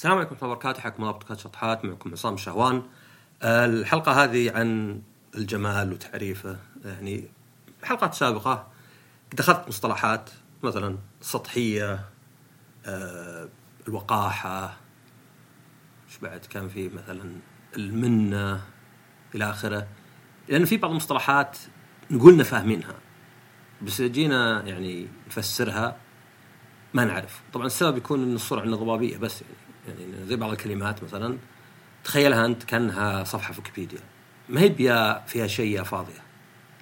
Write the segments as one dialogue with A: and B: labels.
A: السلام عليكم ورحمة الله وبركاته. حياكم الله بودكاست شطحات معكم عصام الشهوان آه، الحلقة هذه عن الجمال وتعريفه. يعني حلقات سابقة. قد أخذت مصطلحات مثلا السطحية آه، الوقاحة. إيش بعد؟ كان في مثلا المنة إلى آخره. لأن في بعض المصطلحات نقولنا فاهمينها بس جينا يعني نفسرها ما نعرف. طبعا السبب يكون إن الصورة عندنا ضبابية بس يعني, يعني زي بعض الكلمات مثلا تخيلها أنت كأنها صفحة في ويكيبيديا. ما هي فيها شيء فاضية.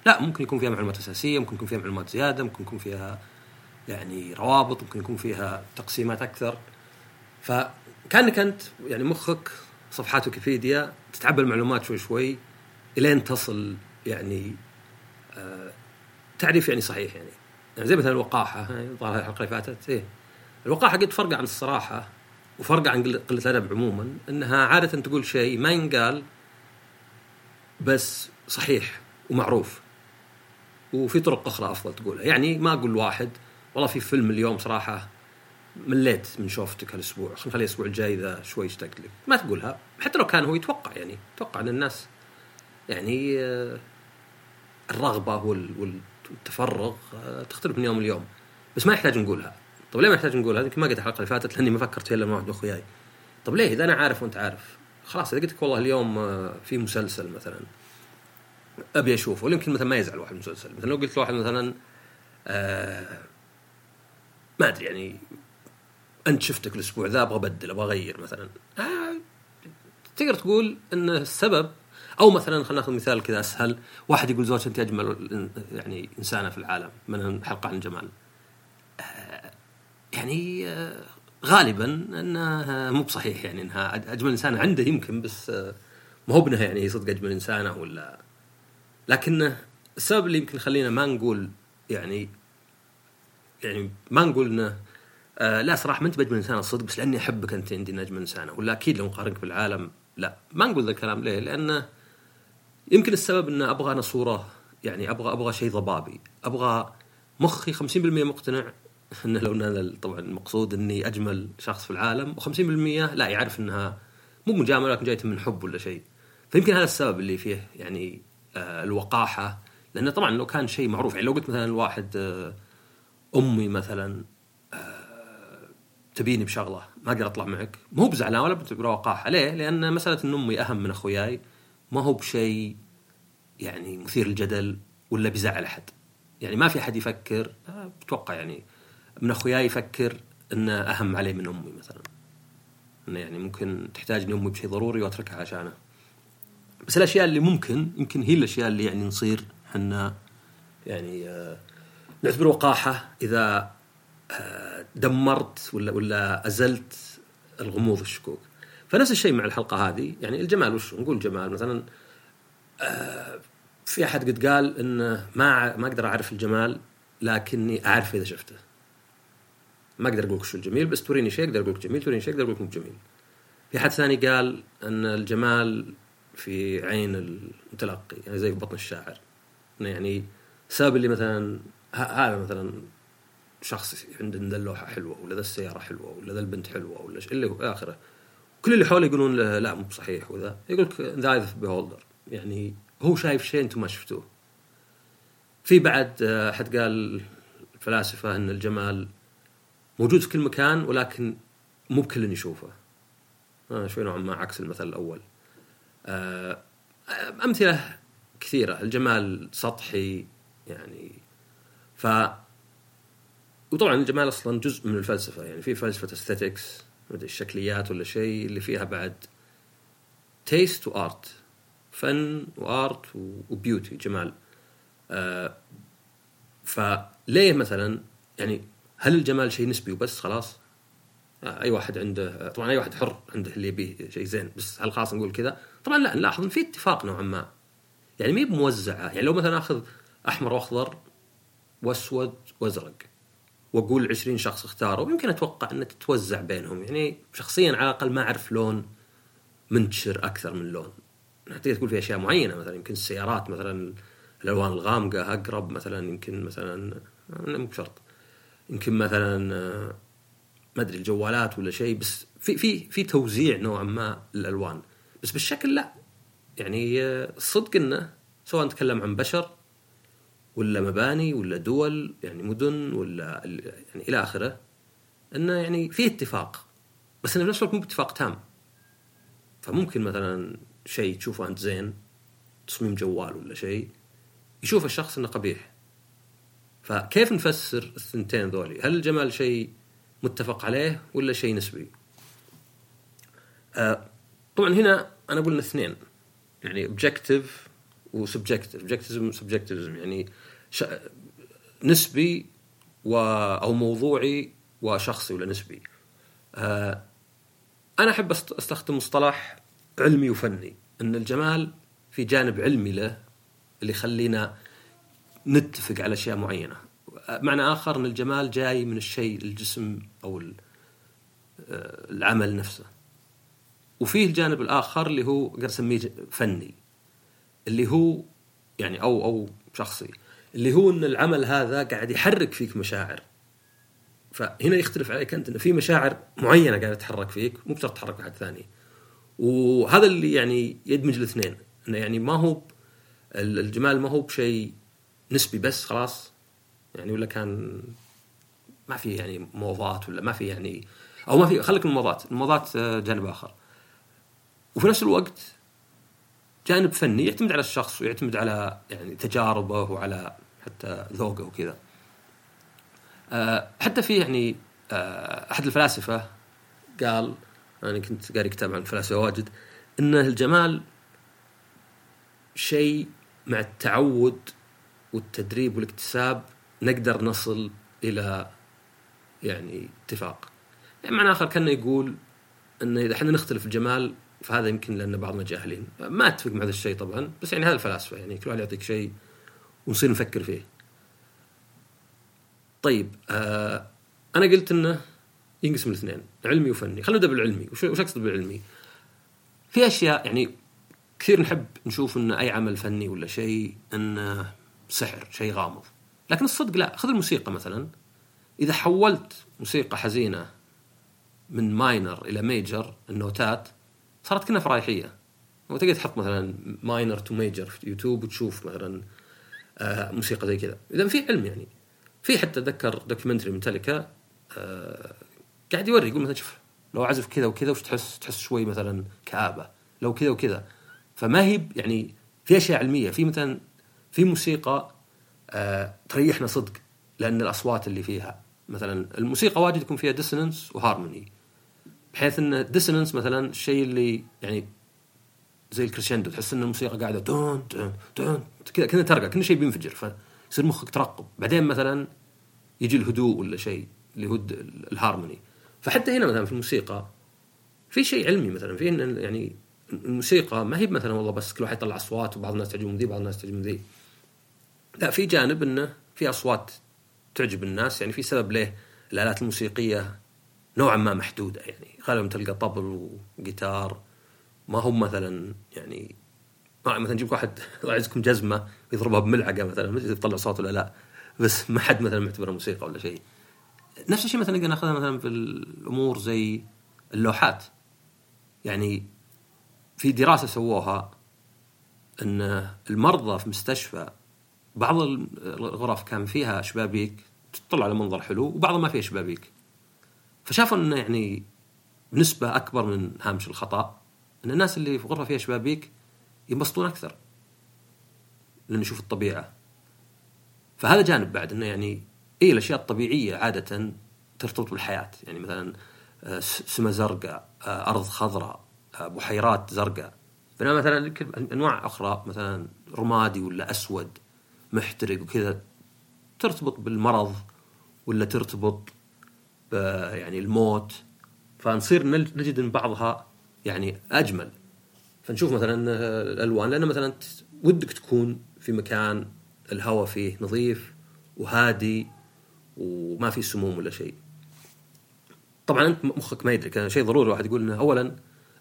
A: لا ممكن يكون فيها معلومات أساسية ممكن يكون فيها معلومات زيادة ممكن يكون فيها يعني روابط ممكن يكون فيها تقسيمات أكثر. فكأنك أنت يعني مخك صفحات ويكيبيديا تتعبى المعلومات شوي شوي إلين تصل يعني آه تعريف يعني صحيح يعني. يعني زي مثلا الوقاحة الحلقة اللي فاتت. إيه الوقاحة قد فرق عن الصراحة. وفرق عن قله الأدب عموما إنها عادة تقول شيء ما ينقال بس صحيح ومعروف. وفي طرق أخرى أفضل تقولها. يعني ما أقول واحد والله في فيلم اليوم صراحة مليت من شوفتك هالأسبوع. خلينا نخلي الأسبوع الجاي إذا شوي اشتقت لك. ما تقولها. حتى لو كان هو يتوقع يعني يتوقع إن الناس يعني آه، الرغبة وال والتفرغ آه، تختلف من يوم ليوم. بس ما يحتاج نقولها. طب ليه ما يحتاج نقولها يمكن ما قلت الحلقة اللي فاتت لأني ما فكرت فيها إلا مع واحد من أخوياي. طب ليه؟ إذا أنا عارف وأنت عارف. خلاص إذا قلت لك والله اليوم آه، في مسلسل مثلا أبي أشوفه يمكن مثلا ما يزعل واحد المسلسل. مثلا لو قلت لواحد مثلا آه ما أدري يعني أنت شفتك الأسبوع ذا أبغى أبدل أبغى أغير مثلا. آه تقدر تقول إن السبب أو مثلا خلينا نأخذ مثال كذا أسهل واحد يقول زوجتي أنت أجمل يعني إنسانة في العالم من حلقة عن الجمال يعني غالبا إنها مو بصحيح يعني إنها أجمل انسانه عنده يمكن بس ما هو بانها يعني صدق أجمل انسانه ولا لكن السبب اللي يمكن يخلينا ما نقول يعني يعني ما نقول إنه لا صراحة ما أنت بأجمل إنسان صدق بس لأني أحبك أنت عندي أجمل انسانه ولا أكيد لو نقارنك بالعالم لا ما نقول ذا الكلام ليه؟ لأنه يمكن السبب ان أبغى أنا صورة يعني أبغى أبغى شيء ضبابي أبغى مخي 50% مقتنع انه لو إن طبعا المقصود إني أجمل شخص في العالم و50% لا يعرف إنها مو مجامله لكن جايته من حب ولا شيء. فيمكن هذا السبب اللي فيه يعني آه الوقاحة لأنه طبعا لو كان شيء معروف يعني لو قلت مثلا الواحد آه أمي مثلا آه تبيني بشغلة ما أقدر أطلع معك مو بزعلان ولا بوقاحه ليه؟ لأن مسألة إن أمي أهم من أخوياي ما هو بشيء يعني مثير للجدل ولا بيزعل أحد. يعني ما في أحد يفكر أتوقع يعني من أخوياي يفكر انه أهم عليه من أمي مثلا. إنه يعني ممكن تحتاجني أمي بشيء ضروري وأتركها عشانه. بس الأشياء اللي ممكن يمكن هي الأشياء اللي يعني نصير إحنا يعني آه نعتبر وقاحة. إذا آه دمرت ولا ولا أزلت الغموض والشكوك. فنفس الشيء مع الحلقة هذه. يعني الجمال وش؟ نقول الجمال مثلا آه في أحد قد قال إنه ما ما أقدر أعرف الجمال لكني اعرف إذا شفته. ما أقدر أقول لك شو الجميل بس توريني شيء أقدر أقول لك جميل توريني شيء أقدر أقول لك جميل. في احد ثاني قال أن الجمال في عين المتلقي يعني زي في بطن الشاعر. يعني سبب اللي مثلا هذا مثلا شخص عنده ذا اللوحة حلوة ولا ذا السيارة حلوة ولا ذا البنت حلوة ولا اللي هو آخره. كل اللي حوله يقولون له لا مو بصحيح وذا. يقول لك the eyes beholder. يعني هو شايف شيء أنتم ما شفتوه. في بعد آه، حد قال الفلاسفة إن الجمال موجود في كل مكان ولكن مو بكل يشوفه آه شوي نوعا ما عكس المثل الأول. آه أمثلة كثيرة. الجمال سطحي يعني. ف وطبعا الجمال أصلا جزء من الفلسفة. يعني في فلسفة aesthetics الشكليات ولا شيء اللي فيها بعد taste و art فن و art و beauty جمال. آه فليه مثلا يعني هل الجمال شيء نسبي وبس؟ خلاص. أي واحد عنده طبعا أي واحد حر عنده اللي يبيه شيء زين. بس هل خلاص نقول كذا؟ طبعا لا نلاحظ إن في اتفاق نوعا ما. يعني ما موزعه يعني لو مثلا أخذ أحمر وأخضر وأسود وأزرق وأقول 20 شخص اختاروا يمكن أتوقع إنها تتوزع بينهم. يعني شخصيا على الأقل ما أعرف لون منتشر أكثر من لون. حتى تقول في أشياء معينة مثلا يمكن السيارات مثلا الألوان الغامقة أقرب مثلا يمكن مثلا مو بشرط. يمكن مثلا ما أدري الجوالات ولا شيء بس في في في توزيع نوعا ما الالوان بس بالشكل لا. يعني آه، الصدق إنه سواء نتكلم عن بشر ولا مباني ولا دول يعني مدن ولا يعني إلى آخره إنه يعني في اتفاق. بس إنه في نفس الوقت مو باتفاق تام. فممكن مثلا شيء تشوفه أنت زين تصميم جوال ولا شيء يشوف الشخص إنه قبيح. فكيف نفسر الثنتين ذولي؟ هل الجمال شيء متفق عليه ولا شيء نسبي؟ آه طبعا هنا أنا أقول اثنين يعني objective و subjective objectivism subjectivism يعني ش... نسبي و... أو موضوعي وشخصي ولا نسبي. آه أنا أحب أستخدم مصطلح علمي وفني إن الجمال في جانب علمي له اللي يخلينا نتفق على أشياء معينة. معنى آخر إن الجمال جاي من الشيء الجسم أو آه، العمل نفسه. وفيه الجانب الآخر اللي هو أقدر أسميه فني. اللي هو يعني أو أو شخصي. اللي هو إن العمل هذا قاعد يحرك فيك مشاعر. فهنا يختلف عليك أنت انه في مشاعر معينة قاعدة تتحرك فيك مو بشرط تحرك واحد ثاني. وهذا اللي يعني يدمج الاثنين. إنه يعني ما هو الجمال ما هو بشيء نسبي بس خلاص. يعني ولا كان ما في يعني موضات ولا ما في يعني أو ما في خليك من الموضات الموضات آه، جانب آخر. وفي نفس الوقت جانب فني يعتمد على الشخص ويعتمد على يعني تجاربه وعلى حتى ذوقه وكذا. آه، حتى في يعني آه، أحد الفلاسفة قال أنا كنت قاري كتاب عن الفلاسفة واجد إن الجمال شيء مع التعود والتدريب والاكتساب نقدر نصل إلى يعني اتفاق. يعني معنى آخر كان يقول إن إذا إحنا نختلف الجمال فهذا يمكن لأن بعضنا جاهلين ما أتفق مع هذا الشيء طبعا بس يعني هذا الفلاسفة يعني كل واحد يعطيك شيء ونصير نفكر فيه. طيب آه أنا قلت إنه ينقسم الاثنين علمي وفني. خلينا نبدأ بالعلمي. وش أقصد بالعلمي؟ في أشياء يعني كثير نحب نشوف ان أي عمل فني ولا شيء إنه سحر شيء غامض. لكن الصدق لا. خذ الموسيقى مثلا. إذا حولت موسيقى حزينة من minor إلى major النوتات صارت كنها فرايحية. وتقدر تحط مثلا minor to major في يوتيوب وتشوف مثلا آه موسيقى زي كذا. اذا في علم يعني. في حتى أتذكر documentary ميتاليكا آه قاعد يوري يقول مثلا شوف لو أعزف كذا وكذا وش تحس؟ تحس شوي مثلا كآبة. لو كذا وكذا. فما هي يعني في أشياء علمية. في مثلا في موسيقى آه تريحنا صدق لأن الأصوات اللي فيها مثلا الموسيقى واجد يكون فيها dissonance و harmony بحيث إن ال dissonance مثلا الشيء اللي يعني زي ال crescendo تحس إن الموسيقى قاعدة دون دون دون كذا كذا ترقى كل شيء بينفجر فيصير مخك ترقب. بعدين مثلا يجي الهدوء ولا شيء اللي هو الهارموني فحتى هنا مثلا في الموسيقى في شيء علمي مثلا في يعني الموسيقى ما هي مثلا والله بس كل واحد يطلع أصوات وبعض الناس تعجبهم ذي بعض الناس تعجبهم ذي. لا في جانب إنه في أصوات تعجب الناس يعني في سبب ليه الآلات الموسيقية نوعا ما محدودة. يعني غالبا تلقى طبل وجيتار ما هم مثلا يعني مثلا نجيب واحد الله يعزكم جزمة يضربها بملعقة مثلا ما تطلع صوت ولا لا بس ما حد مثلا معتبرها موسيقى ولا شيء. نفس الشيء مثلا نقدر ناخذها مثلا في الأمور زي اللوحات. يعني في دراسة سووها إن المرضى في مستشفى بعض الغرف كان فيها شبابيك تطلع على منظر حلو وبعضها ما فيها شبابيك. فشافوا إنه يعني بنسبه أكبر من هامش الخطأ إن الناس اللي في غرفة فيها شبابيك ينبسطون أكثر لأنه يشوف الطبيعة. فهذا جانب بعد إنه يعني اي الأشياء الطبيعية عادة ترتبط بالحياة. يعني مثلا آه، سماء زرقاء آه، أرض خضراء آه، بحيرات زرقاء. بينما مثلا أنواع أخرى مثلا رمادي ولا أسود. محترق وكذا ترتبط بالمرض ولا ترتبط يعني الموت. فنصير نجد إن بعضها يعني أجمل. فنشوف مثلا الألوان. لأن مثلا ودك تكون في مكان الهواء فيه نظيف وهادي وما في سموم ولا شيء. طبعا أنت مخك ما يدرك. شيء ضروري الواحد يقول إنه اولا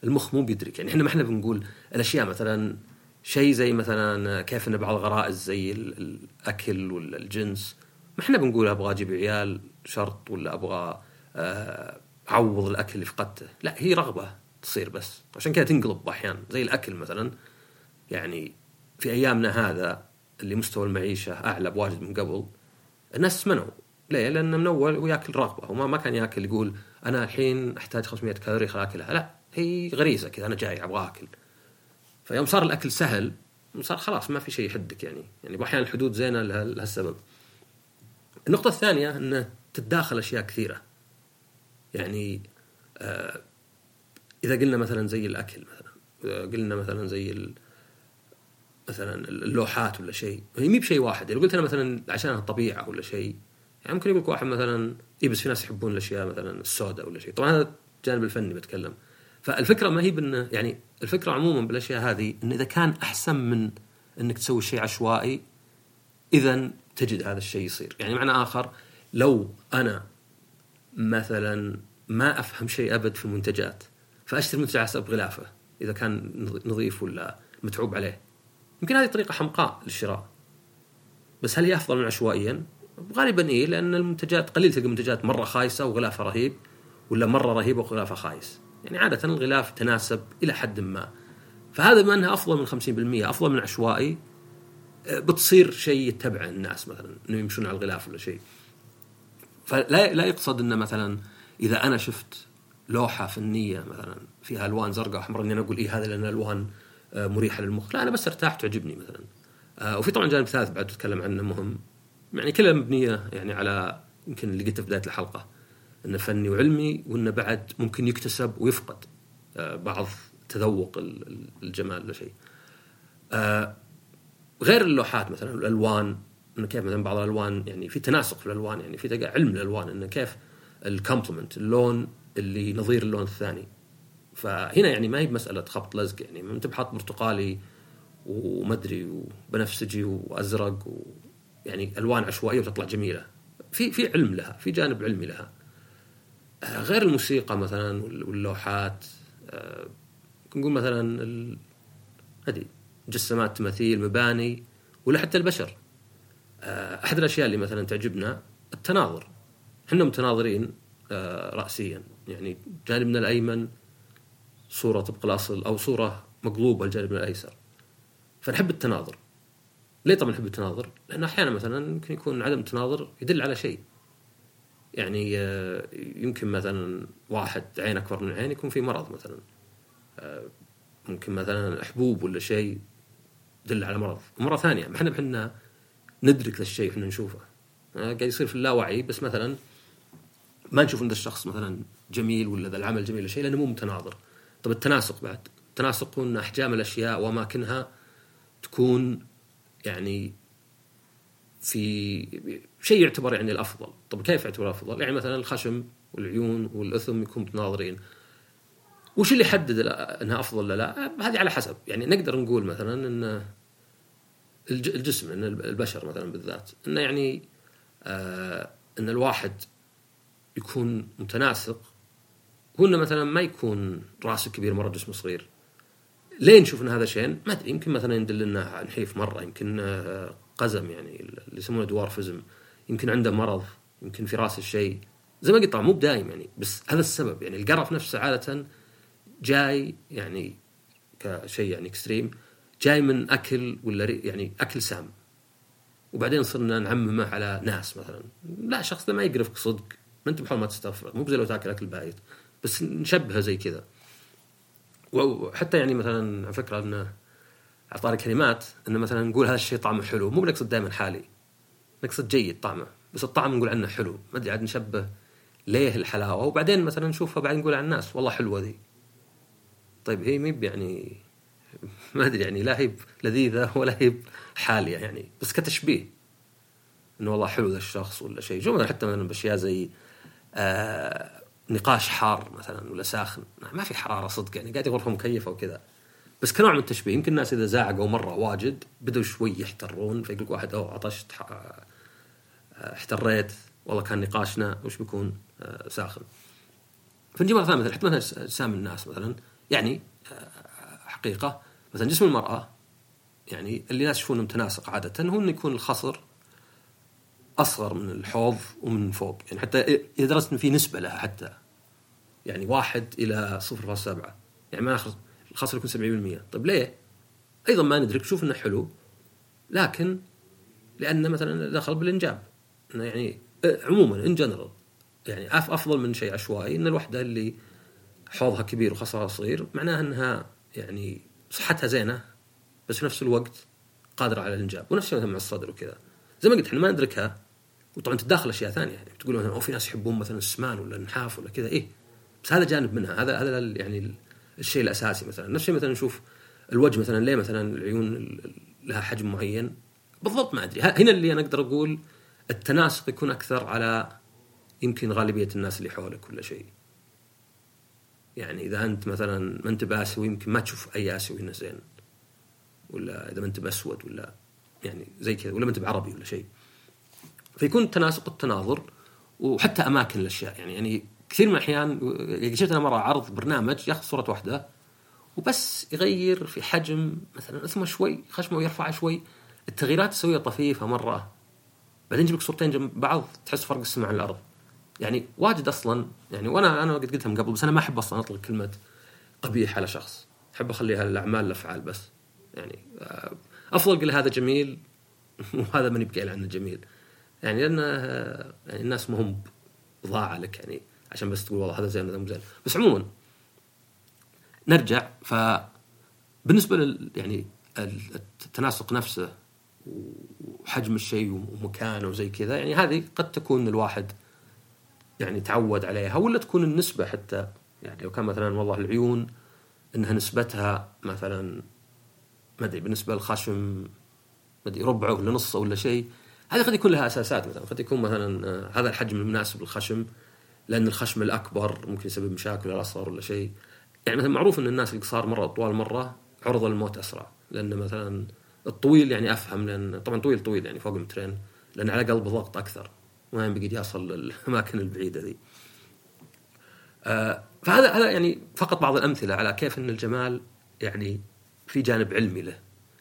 A: المخ مو بيدرك. يعني إحنا ما إحنا بنقول الأشياء مثلا شيء زي مثلا كيف ان بعض الغرائز زي الأكل ولا الجنس. ما إحنا بنقول أبغى أجيب عيال شرط ولا أبغى آه، عوض الأكل اللي فقدته. لا هي رغبة تصير بس. عشان كذا تنقلب أحيانا. زي الأكل مثلا. يعني في أيامنا هذا اللي مستوى المعيشة أعلى بواجد من قبل الناس منعوا. ليه؟ لأنه من اول ويأكل رغبة. وما ما كان يأكل يقول أنا الحين أحتاج 500 كالوري خل أكلها. لا هي غريزة كذا أنا جاي أبغى أكل. فيوم صار الأكل سهل صار خلاص ما في شيء يحدك يعني. يعني أحيانا الحدود زينة لهالسبب. النقطة الثانية انه تتداخل أشياء كثيرة. يعني آه إذا قلنا مثلا زي الأكل مثلا قلنا مثلا زي مثلا اللوحات ولا شيء هي مي بشيء واحد. لو قلت أنا مثلا عشان الطبيعة ولا شيء يعني ممكن يقول واحد مثلا إي بس في ناس يحبون الأشياء مثلا السوداء ولا شيء. طبعا هذا الجانب الفني بتكلم. فالفكرة ما هي بانه يعني الفكرة عموما بالأشياء هذه إن إذا كان أحسن من إنك تسوي شيء عشوائي اذا تجد هذا الشيء يصير. يعني معنى آخر لو أنا مثلا ما أفهم شيء أبد في المنتجات فأشتري منتج حسب غلافة إذا كان نظيف ولا متعوب عليه. يمكن هذه طريقة حمقاء للشراء. بس هل هي افضل من عشوائيا؟ غالبا إيه لأن المنتجات قليل تلقى منتجات مرة خايسة وغلافها رهيب ولا مرة رهيبة وغلافها خايس. يعني عادة الغلاف يتناسب إلى حد ما. فهذا بما إنها أفضل من 50% أفضل من عشوائي بتصير شيء يتبعه الناس مثلا إنه يمشون على الغلاف ولا شيء. فلا لا يقصد إنه مثلا إذا أنا شفت لوحة فنية مثلا فيها ألوان زرقاء وحمراء إني أنا أقول إيه هذا لأن الوان آه، مريحة للمخ. لا أنا بس ارتاح تعجبني مثلا. آه، وفي طبعا جانب ثالث بعد تتكلم عنه مهم. يعني كلها مبنية يعني على يمكن اللي قلته في بداية الحلقة. انه فني وعلمي وانه بعد ممكن يكتسب ويفقد آه، بعض تذوق الجمال ولا شيء. غير اللوحات مثلا الألوان انه كيف مثلا بعض الألوان يعني في تناسق في الألوان يعني في علم الألوان انه كيف الكومبلمنت اللون اللي نظير اللون الثاني. فهنا يعني ما هي بمساله خبط لزق يعني انت بحط برتقالي ومدري وبنفسجي وأزرق ويعني ألوان عشوائية وتطلع جميلة. في في علم لها في جانب علمي لها. آه، غير الموسيقى مثلا واللوحات آه، نقول مثلا هذه مجسمات تماثيل مباني ولا حتى البشر. آه، أحد الأشياء اللي مثلا تعجبنا التناظر. إحنا متناظرين راسيا يعني جانبنا الأيمن صورة طبق الأصل أو صورة مقلوبة الجانب الأيسر. فنحب التناظر. ليه طبعا نحب التناظر؟ لأن أحيانا مثلا يمكن يكون عدم التناظر يدل على شيء. يعني آه، يمكن مثلا واحد عين أكبر من عين يكون في مرض مثلا. آه، ممكن مثلا حبوب ولا شيء يدل على مرض. ومره ثانية إحنا بحنا ندرك ذا الشيء إحنا نشوفه. آه، قاعد يصير في اللاوعي بس مثلا ما نشوف إن الشخص مثلا جميل ولا ذا العمل جميل ولا شيء لأنه مو متناظر. طب التناسق بعد. التناسق إن أحجام الأشياء وأماكنها تكون يعني في شيء يعتبر يعني الأفضل. طب كيف يعتبر الأفضل؟ يعني مثلا الخشم والعيون والأثم يكون متناظرين وش اللي يحدد إنها أفضل ولا لا؟ هذه على حسب. يعني نقدر نقول مثلا إن الجسم إن البشر مثلا بالذات انه يعني آه إن الواحد يكون متناسق. هو انه مثلا ما يكون راسه كبير مرة جسمه صغير. ليه نشوف إن هذا شيء؟ ما أدري. يمكن مثلا يدل لنا نحيف مرة يمكن آه، قزم يعني اللي يسمونه دوارفزم. يمكن عنده مرض يمكن في راسه شيء. زي ما قلت مو بدايم يعني بس هذا السبب. يعني القرف نفسه عادة جاي يعني كشيء يعني extreme جاي من أكل ولا يعني أكل سام. وبعدين صرنا نعممه على ناس مثلا. لا ده ما يقرفك صدق. ما أنت بحال ما تستفرغ مو زي لو تاكل أكل بايت. بس نشبهه زي كذا. وحتى يعني مثلا على فكرة إنه اعطاني كلمات إنه مثلا نقول هذا الشيء طعمه حلو. مو بنقصد دائما حالي. نقصد جيد طعمه. بس الطعم نقول عنه حلو. ما أدري عاد نشبه ليه الحلاوة. وبعدين مثلا نشوفها بعدين نقول عن الناس والله حلوة ذي. طيب هي مي يعني ما أدري يعني لا هي لذيذة ولا هي حالية يعني. بس كتشبيه. إنه والله حلو ذا الشخص ولا شيء. شو حتى مثلا بأشياء زي آه نقاش حار مثلا ولا ساخن. ما في حرارة صدق يعني. قاعد غرفه مكيفه وكذا بس كنوع من التشبيه يمكن الناس إذا زعقوا مرة واجد بدوا شوي يحترون فيقول لك واحد أوه عطشت احتريت والله كان نقاشنا وش بيكون؟ آه، ساخن. فنجي مره ثانية مثلا حتى مثلا اجسام الناس مثلا يعني آه، حقيقة مثلا جسم المرأة يعني اللي الناس يشوفونه متناسق عادة هو إنه يكون الخصر أصغر من الحوض ومن فوق يعني حتى درست إنه في نسبة لها حتى يعني واحد إلى 0.7 يعني ما اخر الخاصه يكون 70% طيب ليه؟ أيضا ما ندرك شوف إنه حلو لكن لأنه مثلا دخل بالإنجاب. إنه يعني عموما ان جنرال يعني أفضل من شيء عشوائي إن الوحدة اللي حوضها كبير وخصرها صغير معناها إنها يعني صحتها زينة بس في نفس الوقت قادرة على الإنجاب. ونفس الشيء مع الصدر وكذا. زي ما قلت إحنا ما ندركها. وطبعا تتداخل أشياء ثانية. يعني تقول مثلا أو في ناس يحبون مثلا السمان ولا النحاف ولا كذا. إيه بس هذا جانب منها. هذا هذا يعني الشيء الأساسي مثلا. نفس الشيء مثلا نشوف الوجه مثلا ليه مثلا العيون لها حجم معين؟ بالضبط ما أدري. هنا اللي أنا أقدر أقول التناسق يكون أكثر على يمكن غالبية الناس اللي حولك ولا شيء. يعني إذا أنت مثلا ما أنت باسيوي يمكن ما تشوف أي اسيوي هنا زين. ولا إذا ما أنت بأسود ولا يعني زي كذا ولا ما أنت بعربي ولا شيء. فيكون التناسق التناظر وحتى أماكن الأشياء. يعني يعني كثير من الأحيان شفت أنا مرة عرض برنامج ياخذ صورة واحدة وبس يغير في حجم مثلا أسمه شوي خشمه ويرفعه شوي التغييرات تسويها طفيفة مرة. بعدين يجيب لك صورتين جنب بعض تحس فرق السماء عن الأرض. يعني واجد أصلا يعني وأنا أنا قد قلتها من قبل بس أنا ما أحب أصلا أطلق كلمة قبيح على شخص. أحب اخليها الاعمال الأفعال بس. يعني آه، أفضل أقول هذا جميل وهذا ماني بقايل عنه جميل. يعني لأن آه، يعني الناس ما هم بضاعه لك يعني عشان بس تقول والله هذا زين هذا مو زين. بس عموما نرجع ف بالنسبة لل يعني التناسق نفسه وحجم الشيء ومكانه وزي كذا يعني هذه قد تكون الواحد يعني تعود عليها ولا تكون النسبة حتى يعني لو كان مثلا والله العيون إنها نسبتها مثلا ما أدري بالنسبة للخشم ما أدري ربعه ولا نصه ولا شيء هذه قد يكون لها أساسات مثلا قد يكون مثلا آه، هذا الحجم المناسب للخشم لأن الخشم الأكبر ممكن يسبب مشاكل الاصغر ولا شيء يعني مثلا معروف إن الناس القصار مرة طوال مرة عرضه للموت أسرع لأن مثلا الطويل يعني أفهم لأن طبعا طويل طويل يعني فوق المترين لأن على قلب ضغط أكثر ما ينبغي يصل للأماكن البعيدة ذي. آه فهذا هذا يعني فقط بعض الأمثلة على كيف إن الجمال يعني في جانب علمي له.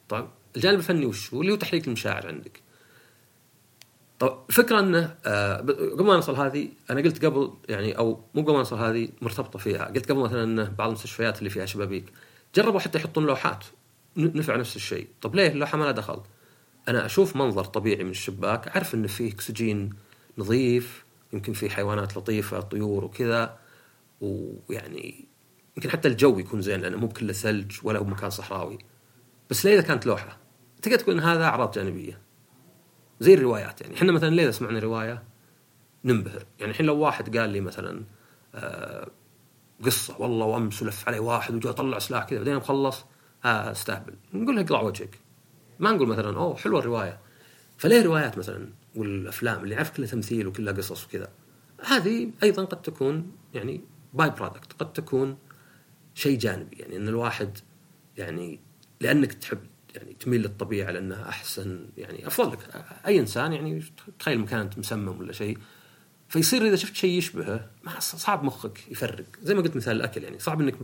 A: طيب الجانب الفني وش هو؟ اللي هو تحريك المشاعر عندك. طب الفكرة إنه آه قبل ما نوصل هذه أنا قلت قبل يعني أو مو قبل ما نوصل هذه مرتبطة فيها، قلت قبل مثلا إنه بعض المستشفيات اللي فيها شبابيك جربوا حتى يحطون لوحات نفع نفس الشيء، طب ليه؟ اللوحة ما لها دخل؟ أنا أشوف منظر طبيعي من الشباك أعرف انه فيه أكسجين نظيف يمكن فيه حيوانات لطيفة طيور وكذا ويعني يمكن حتى الجو يكون زين لأنه مو بكله ثلج ولا هو مكان صحراوي. بس ليه إذا كانت لوحة؟ تقدر تقول إن هذا أعراض جانبية. زي الروايات يعني. إحنا مثلا ليه سمعنا رواية ننبهر؟ يعني الحين لو واحد قال لي مثلا آه قصة والله وأمس ولف علي واحد وجاء طلع سلاح كذا بعدين مخلص آه استهبل. نقول له اقلع وجهك. ما نقول مثلا أوه حلوة الرواية. فليه روايات مثلا والأفلام اللي عارف كلها تمثيل وكلها قصص وكذا؟ هذه أيضا قد تكون يعني byproduct قد تكون شيء جانبي يعني إن الواحد يعني لأنك تحب يعني تميل للطبيعة لأنها أحسن يعني أفضل لك. أي إنسان يعني تخيل مكان أنت مسمم ولا شيء فيصير إذا شفت شيء يشبهه صعب مخك يفرق. زي ما قلت مثال الأكل يعني صعب إنك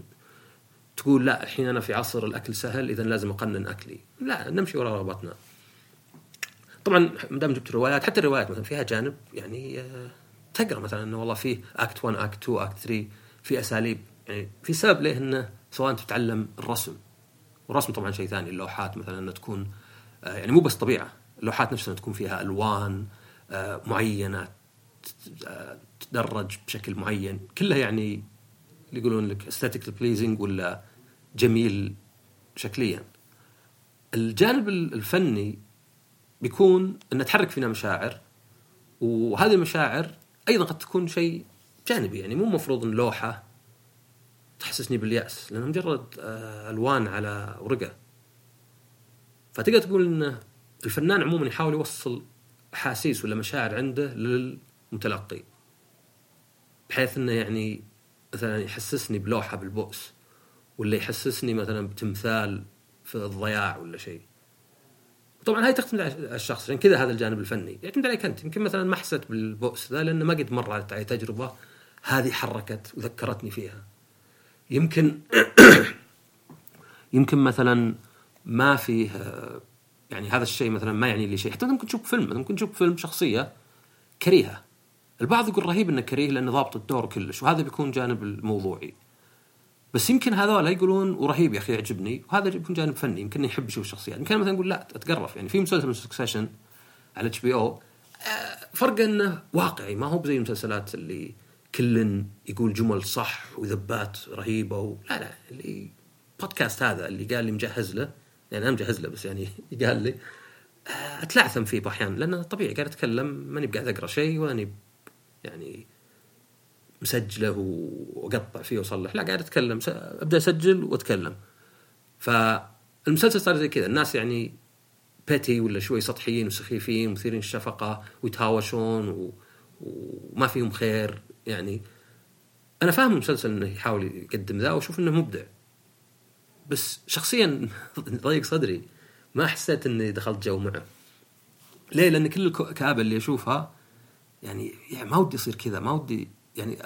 A: تقول لا الحين أنا في عصر الأكل سهل اذا لازم أقنن أكلي. لا نمشي وراء رغباتنا طبعا ما دام جبت الروايات حتى الروايات مثلا فيها جانب يعني آه، تقرأ مثلا إنه والله فيه اكت 1 اكت 2 اكت 3 في أساليب. يعني في سبب ليه إنه سواء تتعلم الرسم والرسم طبعا شيء ثاني اللوحات مثلا إنها تكون آه، يعني مو بس طبيعة اللوحات نفسها تكون فيها ألوان آه، معينة تدرج بشكل معين. كلها يعني اللي يقولون لك aesthetic pleasing ولا جميل شكليا. الجانب الفني بيكون ان تحرك فينا مشاعر وهذه المشاعر أيضا قد تكون شيء جانبي يعني مو مفروض إن لوحة تحسسني باليأس لأنه مجرد آه، ألوان على ورقة. فتقدر تقول ان الفنان عموما يحاول يوصل أحاسيس ولا مشاعر عنده للمتلقي. بحيث إنه يعني مثلا يحسسني بلوحة بالبؤس ولا يحسسني مثلا بتمثال في الضياع ولا شيء. طبعا هاي تعتمد على الشخص عشان كذا هذا الجانب الفني. يعتمد عليك أنت. يمكن مثلا ما حسيت بالبؤس ذا لأنه ما قد مر على تجربة هذه حركت وذكرتني فيها. يمكن يمكن مثلا ما فيه يعني هذا الشيء مثلا ما يعني لي شيء. حتى ممكن تشوف فيلم ممكن تشوف فيلم شخصية كريهة. البعض يقول رهيب إنه كريه لأنه ضابط الدور كلش وهذا بيكون جانب الموضوعي. بس يمكن هذول يقولون ورهيب يا أخي يعجبني وهذا بيكون جانب فني يمكن يحب يشوف الشخصيات يمكن مثلا نقول لا أتقرف. يعني في مسلسل من Succession على HBO فرق إنه واقعي ما هو زي المسلسلات اللي كل يقول جمل صح وذبات رهيبة و... لا لا اللي بودكاست هذا اللي قال لي مجهز له يعني أنا مجهز له بس يعني قال لي آه، أتلعثم فيه باحيان لأنه طبيعي قاعد أتكلم ماني قاعد أقرأ شيء وأني يعني مسجله وأقطع فيه وأصلح لا قاعد أتكلم أبدأ أسجل وأتكلم. فالمسلسل صار زي كذا الناس يعني بيتي ولا شوي سطحيين وسخيفين مثيرين الشفقه ويتهاوشون و... وما فيهم خير. يعني أنا فاهم المسلسل إنه يحاول يقدم ذا وأشوف إنه مبدع. بس شخصيا ضيق صدري. ما حسيت إني دخلت جو معه. ليه؟ لأن كل الكآبه اللي أشوفها يعني, يعني ما ودي يصير كذا ما ودي يعني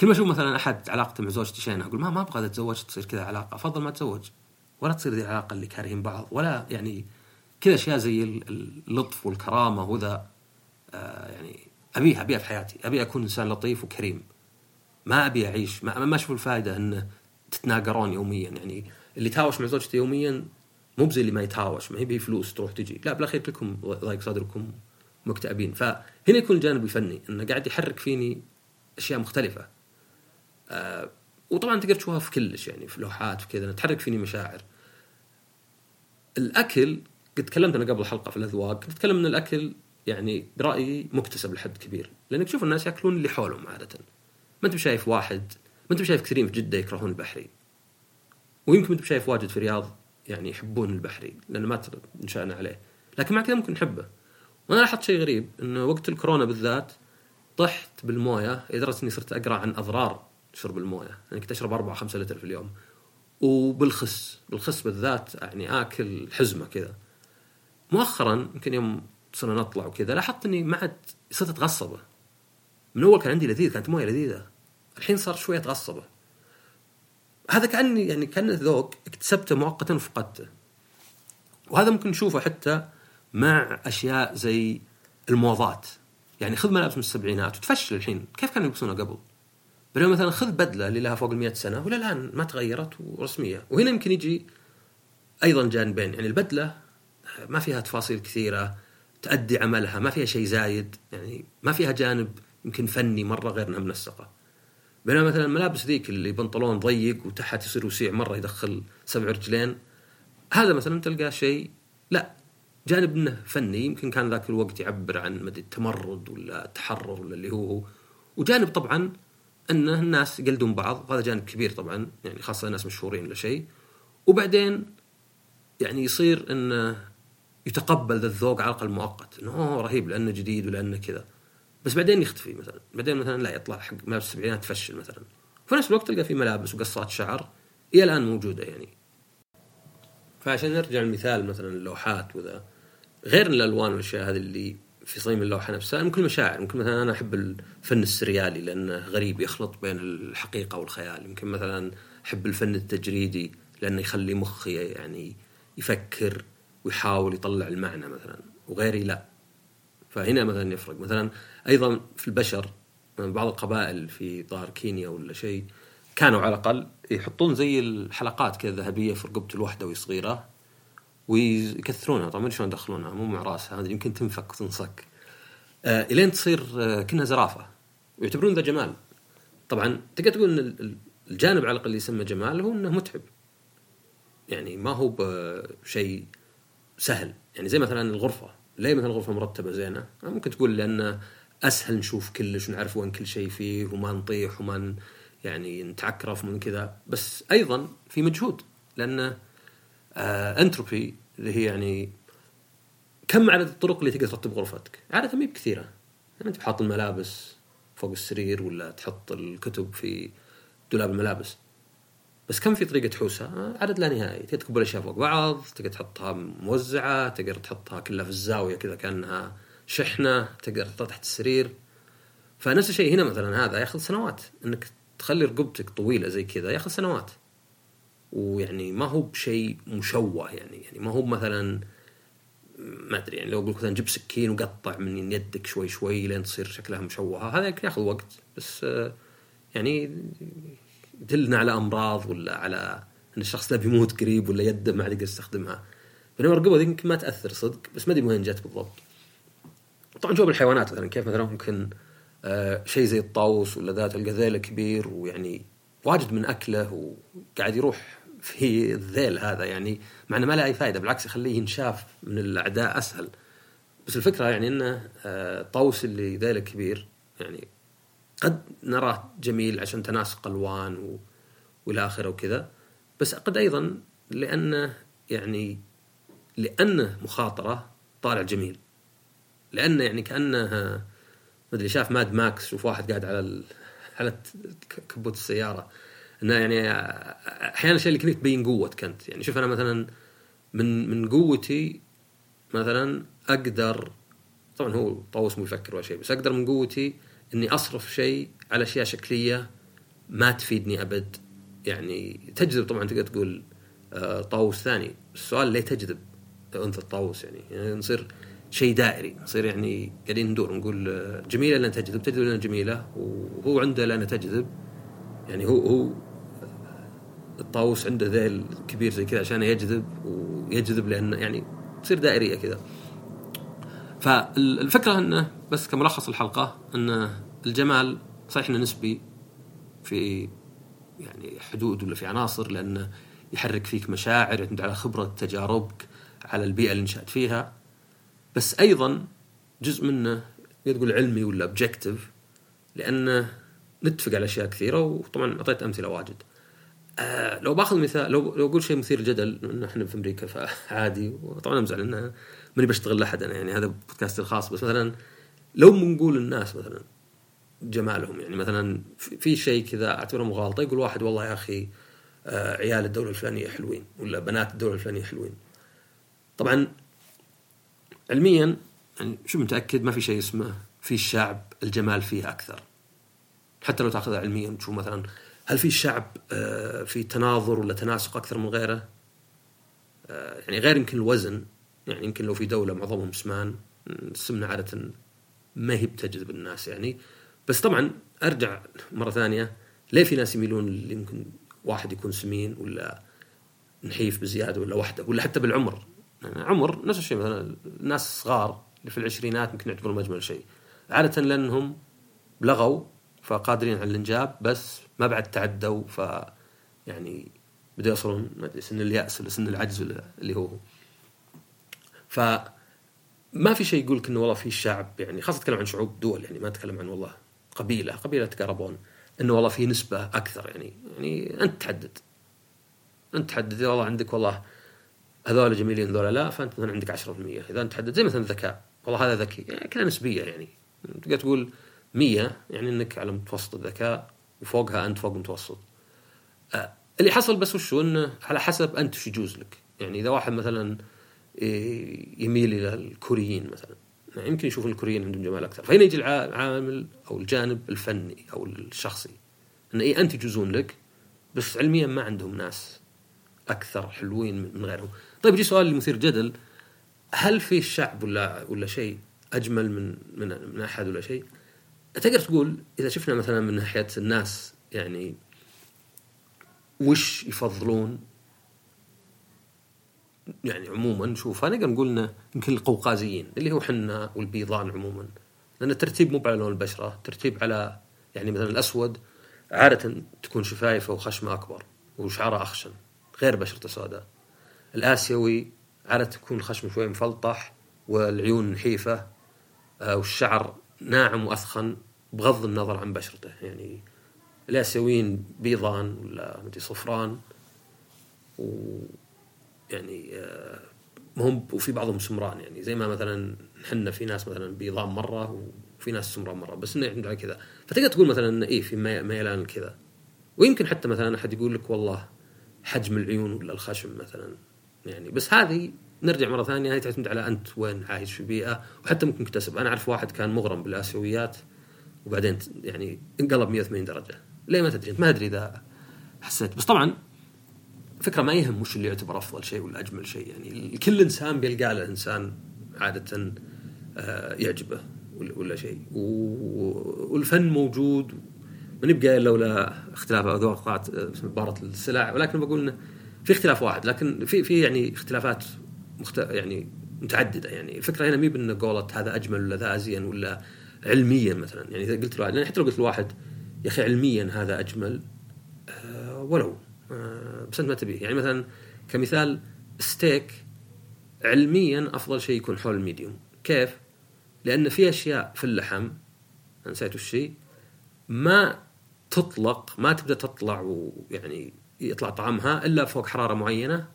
A: كل ما أشوف مثلا أحد علاقته مع زوجتي شينة أقول ما ما أبغى إذا تزوجت تصير كذا علاقة. أفضل ما اتزوج ولا تصير ذي العلاقة اللي كارهين بعض. ولا يعني كذا أشياء زي اللطف والكرامة وذا. آه يعني أبيها أبيها في حياتي. أبي أكون إنسان لطيف وكريم. ما أبي أعيش. ما, ما أشوف الفائدة إن تتناقرون يوميا. يعني اللي تهاوش مع زوجته يوميا مو بزي اللي ما يتهاوش. ما هي به فلوس تروح تجي. لا بالأخير كلكم ضايق صدركم مكتئبين. فهنا يكون الجانب الفني إنه قاعد يحرك فيني أشياء مختلفة. آه وطبعا تقدر تشوفها في كلش يعني في لوحات في تحرك فيني مشاعر. الأكل قد تكلمت أنا قبل الحلقة في الأذواق كنت اتكلم ان الأكل يعني برايي مكتسب لحد كبير لأنك تشوف الناس يأكلون اللي حولهم عادة. ما أنت بشايف واحد ما أنت بشايف كثيرين في جدة يكرهون البحري. ويمكن أنت بشايف واجد في الرياض يعني يحبون البحري لأنه ما نشأنا عليه. لكن مع كذا ممكن نحبه. وأنا لاحظت شيء غريب إنه وقت الكورونا بالذات طحت بالموية لدرجة إني صرت أقرأ عن أضرار شرب الموية. يعني كنت أشرب 4 5 لتر في اليوم. وبالخس بالخس بالذات يعني آكل حزمة كذا. مؤخرا يمكن يوم صرنا نطلع وكذا لاحظت إني ما عاد صرت أتغصبه. من أول كان عندي لذيذ كانت موية لذيذة. الحين صار شوية أتغصبه. هذا كأني يعني كان ذوق اكتسبته مؤقتا وفقدته. وهذا ممكن نشوفه حتى مع أشياء زي الموضات. يعني خذ ملابس من السبعينات وتفشل الحين. كيف كانوا يلبسونها قبل؟ بينما مثلا خذ بدلة اللي لها فوق ال سنة ولا الآن ما تغيرت ورسمية. وهنا يمكن يجي أيضا جانبين. يعني البدلة ما فيها تفاصيل كثيرة. تأدي عملها. ما فيها شيء زايد يعني ما فيها جانب يمكن فني مرة غير إنها منسقة. بينما مثلا الملابس ذيك اللي بنطلون ضيق وتحت يصير وسيع مرة يدخل سبع رجلين هذا مثلا تلقى شيء لا. جانب إنه فني يمكن كان ذاك الوقت يعبر عن مدى التمرد ولا التحرر ولا اللي هو وجانب طبعا انه الناس يقلدون بعض وهذا جانب كبير طبعا يعني خاصة الناس مشهورين ولا شيء وبعدين يعني يصير انه يتقبل ذا الذوق على الأقل مؤقت. إنه أوه رهيب لأنه جديد ولأنه كذا. بس بعدين يختفي مثلا. بعدين مثلا لا يطلع حق ملابس السبعينات تفشل مثلا. في نفس الوقت تلقى في ملابس وقصات شعر إلى الآن موجودة يعني. فعشان نرجع للمثال مثلا اللوحات وذا غير الألوان والأشياء هذه اللي في صميم اللوحة نفسها ممكن مشاعر. ممكن مثلا أنا أحب الفن السريالي لأنه غريب يخلط بين الحقيقة والخيال. يمكن مثلا أحب الفن التجريدي لأنه يخلي مخي يعني يفكر. ويحاول يطلع المعنى مثلا وغيري لا. فهنا مثلا يفرق. مثلا أيضا في البشر بعض القبائل في ظهر كينيا ولا شيء كانوا على الأقل يحطون زي الحلقات كذا ذهبية في رقبة الوحدة وهي صغيرة ويكثرونها. طبعا شلون يدخلونها مو مع رأسها هذه يمكن تنفك وتنصك. آه إلين تصير آه كأنها زرافة. ويعتبرون ذا جمال. طبعا تقدر تقول إن الجانب على الأقل اللي يسمى جمال هو إنه متعب. يعني ما هو بشيء سهل. يعني زي مثلا الغرفة. ليه مثلا الغرفة مرتبة زينة؟ ممكن تقول لأن أسهل نشوف كلش ونعرف وين كل شيء فيه وما نطيح وما يعني نتعكرف من كذا. بس أيضا في مجهود. لأن آه انتروبي اللي هي يعني كم عدد الطرق اللي تقدر ترتب غرفتك؟ عادة ما بكثيرة. يعني أنت بحاط الملابس فوق السرير ولا تحط الكتب في دولاب الملابس. بس كم في طريقة تحوسها؟ عدد لا نهائي. تقدر تكب الأشياء فوق بعض تقدر تحطها موزعة تقدر تحطها كلها في الزاوية كذا كأنها شحنة تقدر تحطها تحت السرير. فنفس الشيء هنا مثلا هذا ياخذ سنوات. إنك تخلي رقبتك طويلة زي كذا ياخذ سنوات. ويعني ما هو بشيء مشوه يعني. يعني ما هو مثلا ما أدري يعني لو أقول مثلا جيب سكين وقطع من يدك شوي شوي لين تصير شكلها مشوهه هذا ياخذ وقت. بس يعني يدلنا على أمراض ولا على إن الشخص ده بيموت قريب ولا يده ما عاد يقدر يستخدمها. بينما الرقبه يمكن ما تأثر صدق بس ما أدري وين جت بالضبط. طبعا جواب الحيوانات مثلا كيف مثلا ممكن آه شيء زي الطاووس ولا ذات القذيل كبير ويعني واجد من أكله وقاعد يروح في الذيل هذا يعني مع إنه ما له أي فائده بالعكس يخليه ينشاف من الأعداء أسهل. بس الفكرة يعني إنه آه طاووس اللي ذيله كبير يعني قد نراه جميل عشان تناسق الوان و... والى آخره وكذا. بس قد أيضا لأنه يعني لأنه مخاطرة طالع جميل. لأنه يعني كأنه ما أدري شاف ماد ماكس شوف واحد قاعد على ال... على كبوت السيارة. إنه يعني أحيانا الشيء اللي كنت تبين قوتك انت يعني شوف أنا مثلا من من قوتي مثلا أقدر طبعا هو طاووس مو يفكر ولا شيء بس أقدر من قوتي إني أصرف شيء على أشياء شكلية ما تفيدني أبد. يعني تجذب طبعا تقدر تقول آه، طاووس ثاني. السؤال ليه تجذب؟ انثى الطاووس يعني, يعني نصير شيء دائري نصير يعني قاعدين ندور نقول آه، جميلة لأن تجذب تجذب لأن جميلة. وهو عنده لأن تجذب. يعني هو هو الطاووس عنده ذيل كبير زي كذا عشان يجذب ويجذب لأنه يعني تصير دائرية كذا. فالفكرة إنه بس كملخص الحلقة إن الجمال صحيح إنه نسبي في يعني حدود ولا في عناصر لأنه يحرك فيك مشاعر يعتمد على خبرة تجاربك على البيئة اللي نشأت فيها بس أيضا جزء منه تقول علمي ولا اوبجكتيف لأنه نتفق على أشياء كثيرة وطبعا أعطيت أمثلة واجد. آه لو بأخذ مثال لو لو أقول شيء مثير جدل ان إحنا في أمريكا فعادي وطبعا امزح لأنه ماني بشتغل لأحد أنا يعني هذا بودكاست الخاص بس مثلا لو بنقول الناس مثلا جمالهم يعني مثلا في شيء كذا أعتبره مغالطة يقول واحد والله يا أخي آه عيال الدولة الفلانيه حلوين ولا بنات الدولة الفلانيه حلوين. طبعا علميا يعني شو متأكد ما في شيء اسمه في الشعب الجمال فيه أكثر. حتى لو تأخذها علميا تشوف مثلا هل في شعب آه، في تناظر ولا تناسق أكثر من غيره؟ آه، يعني غير يمكن الوزن يعني يمكن لو في دولة معظمهم سمان السمنه عادة ما هي بتجذب الناس يعني. بس طبعا أرجع مرة ثانية ليه في ناس يميلون يمكن واحد يكون سمين ولا نحيف بزيادة ولا وحدة ولا حتى بالعمر؟ يعني عمر نفس الشيء مثلا الناس الصغار اللي في العشرينات يمكن يعتبرون اجمل شيء. عادة لأنهم لغوا فقادرين على الإنجاب بس ما بعد تعدوا ف يعني بدأوا يوصلون ما أدري سن اليأس ولا سن العجز اللي هو. ف ما في شيء يقول لك إنه والله في شعب يعني خاصة اتكلم عن شعوب دول يعني ما اتكلم عن والله قبيلة قبيلة تقربون إنه والله في نسبة أكثر يعني يعني أنت تحدد. أنت تحدد إذا والله عندك والله هذول جميلين هذول لا فأنت مثلا عندك 10% إذا أنت تحدد زي مثلا الذكاء والله هذا ذكي يعني كلها نسبية يعني. تقدر تقول 100 يعني إنك على متوسط الذكاء وفوقها أنت فوق المتوسط. آه اللي حصل بس وشو إنه على حسب أنت وش يجوز لك، يعني إذا واحد مثلا يميل إلى الكوريين مثلا يعني يمكن يشوف الكوريين عندهم جمال أكثر، فهنا يجي العامل أو الجانب الفني أو الشخصي. انه اي أنت يجوزون لك بس علميا ما عندهم ناس أكثر حلوين من غيرهم. طيب يجي سؤال مثير جدل هل في شعب ولا ولا شيء أجمل من من من أحد ولا شيء؟ تقدر تقول إذا شفنا مثلا من ناحية الناس يعني وش يفضلون يعني عموما شوف نقدر نقول إنه يمكن القوقازيين اللي هو حنا والبيضان عموما. لأن الترتيب مو على لون البشرة ترتيب على يعني مثلا الأسود عادة تكون شفايفه وخشمه أكبر وشعره أخشن غير بشرته سوداء. الآسيوي عادة تكون خشمه شوي مفلطح والعيون نحيفة آه، والشعر ناعم واثخن بغض النظر عن بشرته. يعني الآسيويين بيضان ولا مدري صفران و يعني آه، هم وفي بعضهم سمران يعني. زي ما مثلا إحنا في ناس مثلا بيضان مرة وفي ناس سمران مرة بس إنه على كذا. فتقدر تقول مثلا إيه في ميلان كذا. ويمكن حتى مثلا أحد يقول لك والله حجم العيون ولا الخشم مثلا يعني. بس هذه نرجع مرة ثانية هي تعتمد على أنت وين عايش في بيئة وحتى ممكن تكتسب أنا أعرف واحد كان مغرم بالآسيويات وبعدين يعني انقلب 180 درجة. ليه ما تدري؟ ما أدري إذا حسيت. بس طبعا فكرة ما يهم وش اللي يعتبر أفضل شيء ولا أجمل شيء. يعني كل إنسان بيلقى له إنسان عادة آه، يعجبه ولا شيء. والفن موجود. ما نبقى لولا اختلاف اذواق عباره السلع. ولكن بقول إنه في اختلاف واحد. لكن في في يعني اختلافات مخت... يعني متعددة. يعني الفكرة هنا مي بان قولة هذا أجمل ولا ذا أزين ولا علميا مثلا. يعني إذا قلت لواحد يعني حتى لو قلت لواحد يا أخي علميا هذا أجمل. أه ولو. بس انت ما تبيه. يعني مثلا كمثال ستيك علميا أفضل شيء يكون حول الميديوم كيف؟ لأن في أشياء في اللحم نسيت الشيء ما تطلق ما تبدأ تطلع ويعني يطلع طعمها إلا فوق حرارة معينة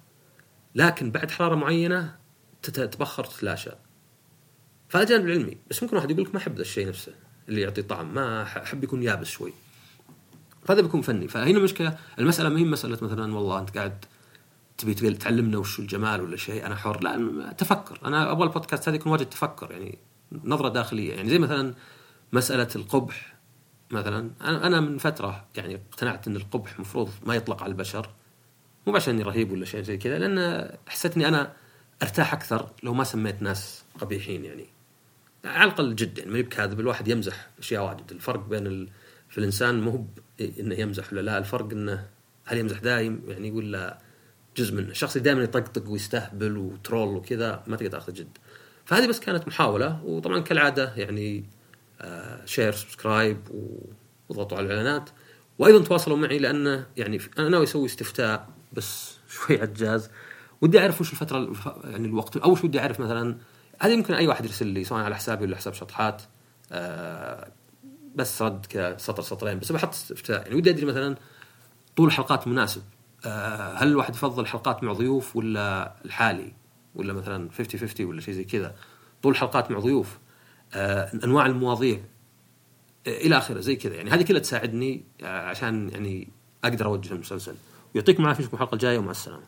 A: لكن بعد حرارة معينة تتبخر تتلاشى. فهذا جانب علمي. بس ممكن واحد يقول لك ما أحب ذا الشيء نفسه اللي يعطي طعم ما أحب يكون يابس شوي. فهذا بيكون فني. فهنا المشكلة. المسألة ما هي مسألة مثلا والله أنت قاعد تبي تعلمنا وش الجمال ولا شيء؟ أنا حر. لا تفكر أنا أبغى البودكاست هذا يكون واجد تفكر يعني نظرة داخلية. يعني زي مثلا مسألة القبح مثلا. أنا من فترة يعني اقتنعت إن القبح مفروض ما يطلق على البشر. مو عشان إني رهيب ولا شيء زي كذا لأن حسيت إني أنا أرتاح أكثر لو ما سميت ناس قبيحين يعني. على الأقل جد يعني ما بكاذب الواحد يمزح أشياء واجد. الفرق بين ال... في الانسان مو إنه يمزح ولا لا الفرق إنه هل يمزح دايم؟ يعني ولا جزء منه. الشخص اللي دائما يطقطق ويستهبل و troll وكذا ما تقدر تاخذ جد. فهذه بس كانت محاولة وطبعا كالعادة يعني share subscribe واضغطوا على الإعلانات. وأيضا تواصلوا معي لأنه يعني أنا ناوي أسوي استفتاء بس شوي عجاز. ودي أعرف وش الفترة يعني الوقت. أول شيء ودي أعرف مثلا هذه يمكن أي واحد يرسل لي سواء على حسابي ولا حساب شطحات؟ آه بس رد كذا سطر سطرين بس بحط استفتاء يعني ودي أدري مثلا طول الحلقات مناسب. آه هل الواحد يفضل حلقات مع ضيوف ولا الحالي؟ ولا مثلا 50 50 ولا شيء زي كذا. طول الحلقات مع ضيوف. آه أنواع المواضيع. آه إلى آخره زي كذا. يعني هذه كلها تساعدني عشان يعني أقدر أوجه المسلسل. ويعطيكم العافية في الحلقة الجاية ومع السلامة.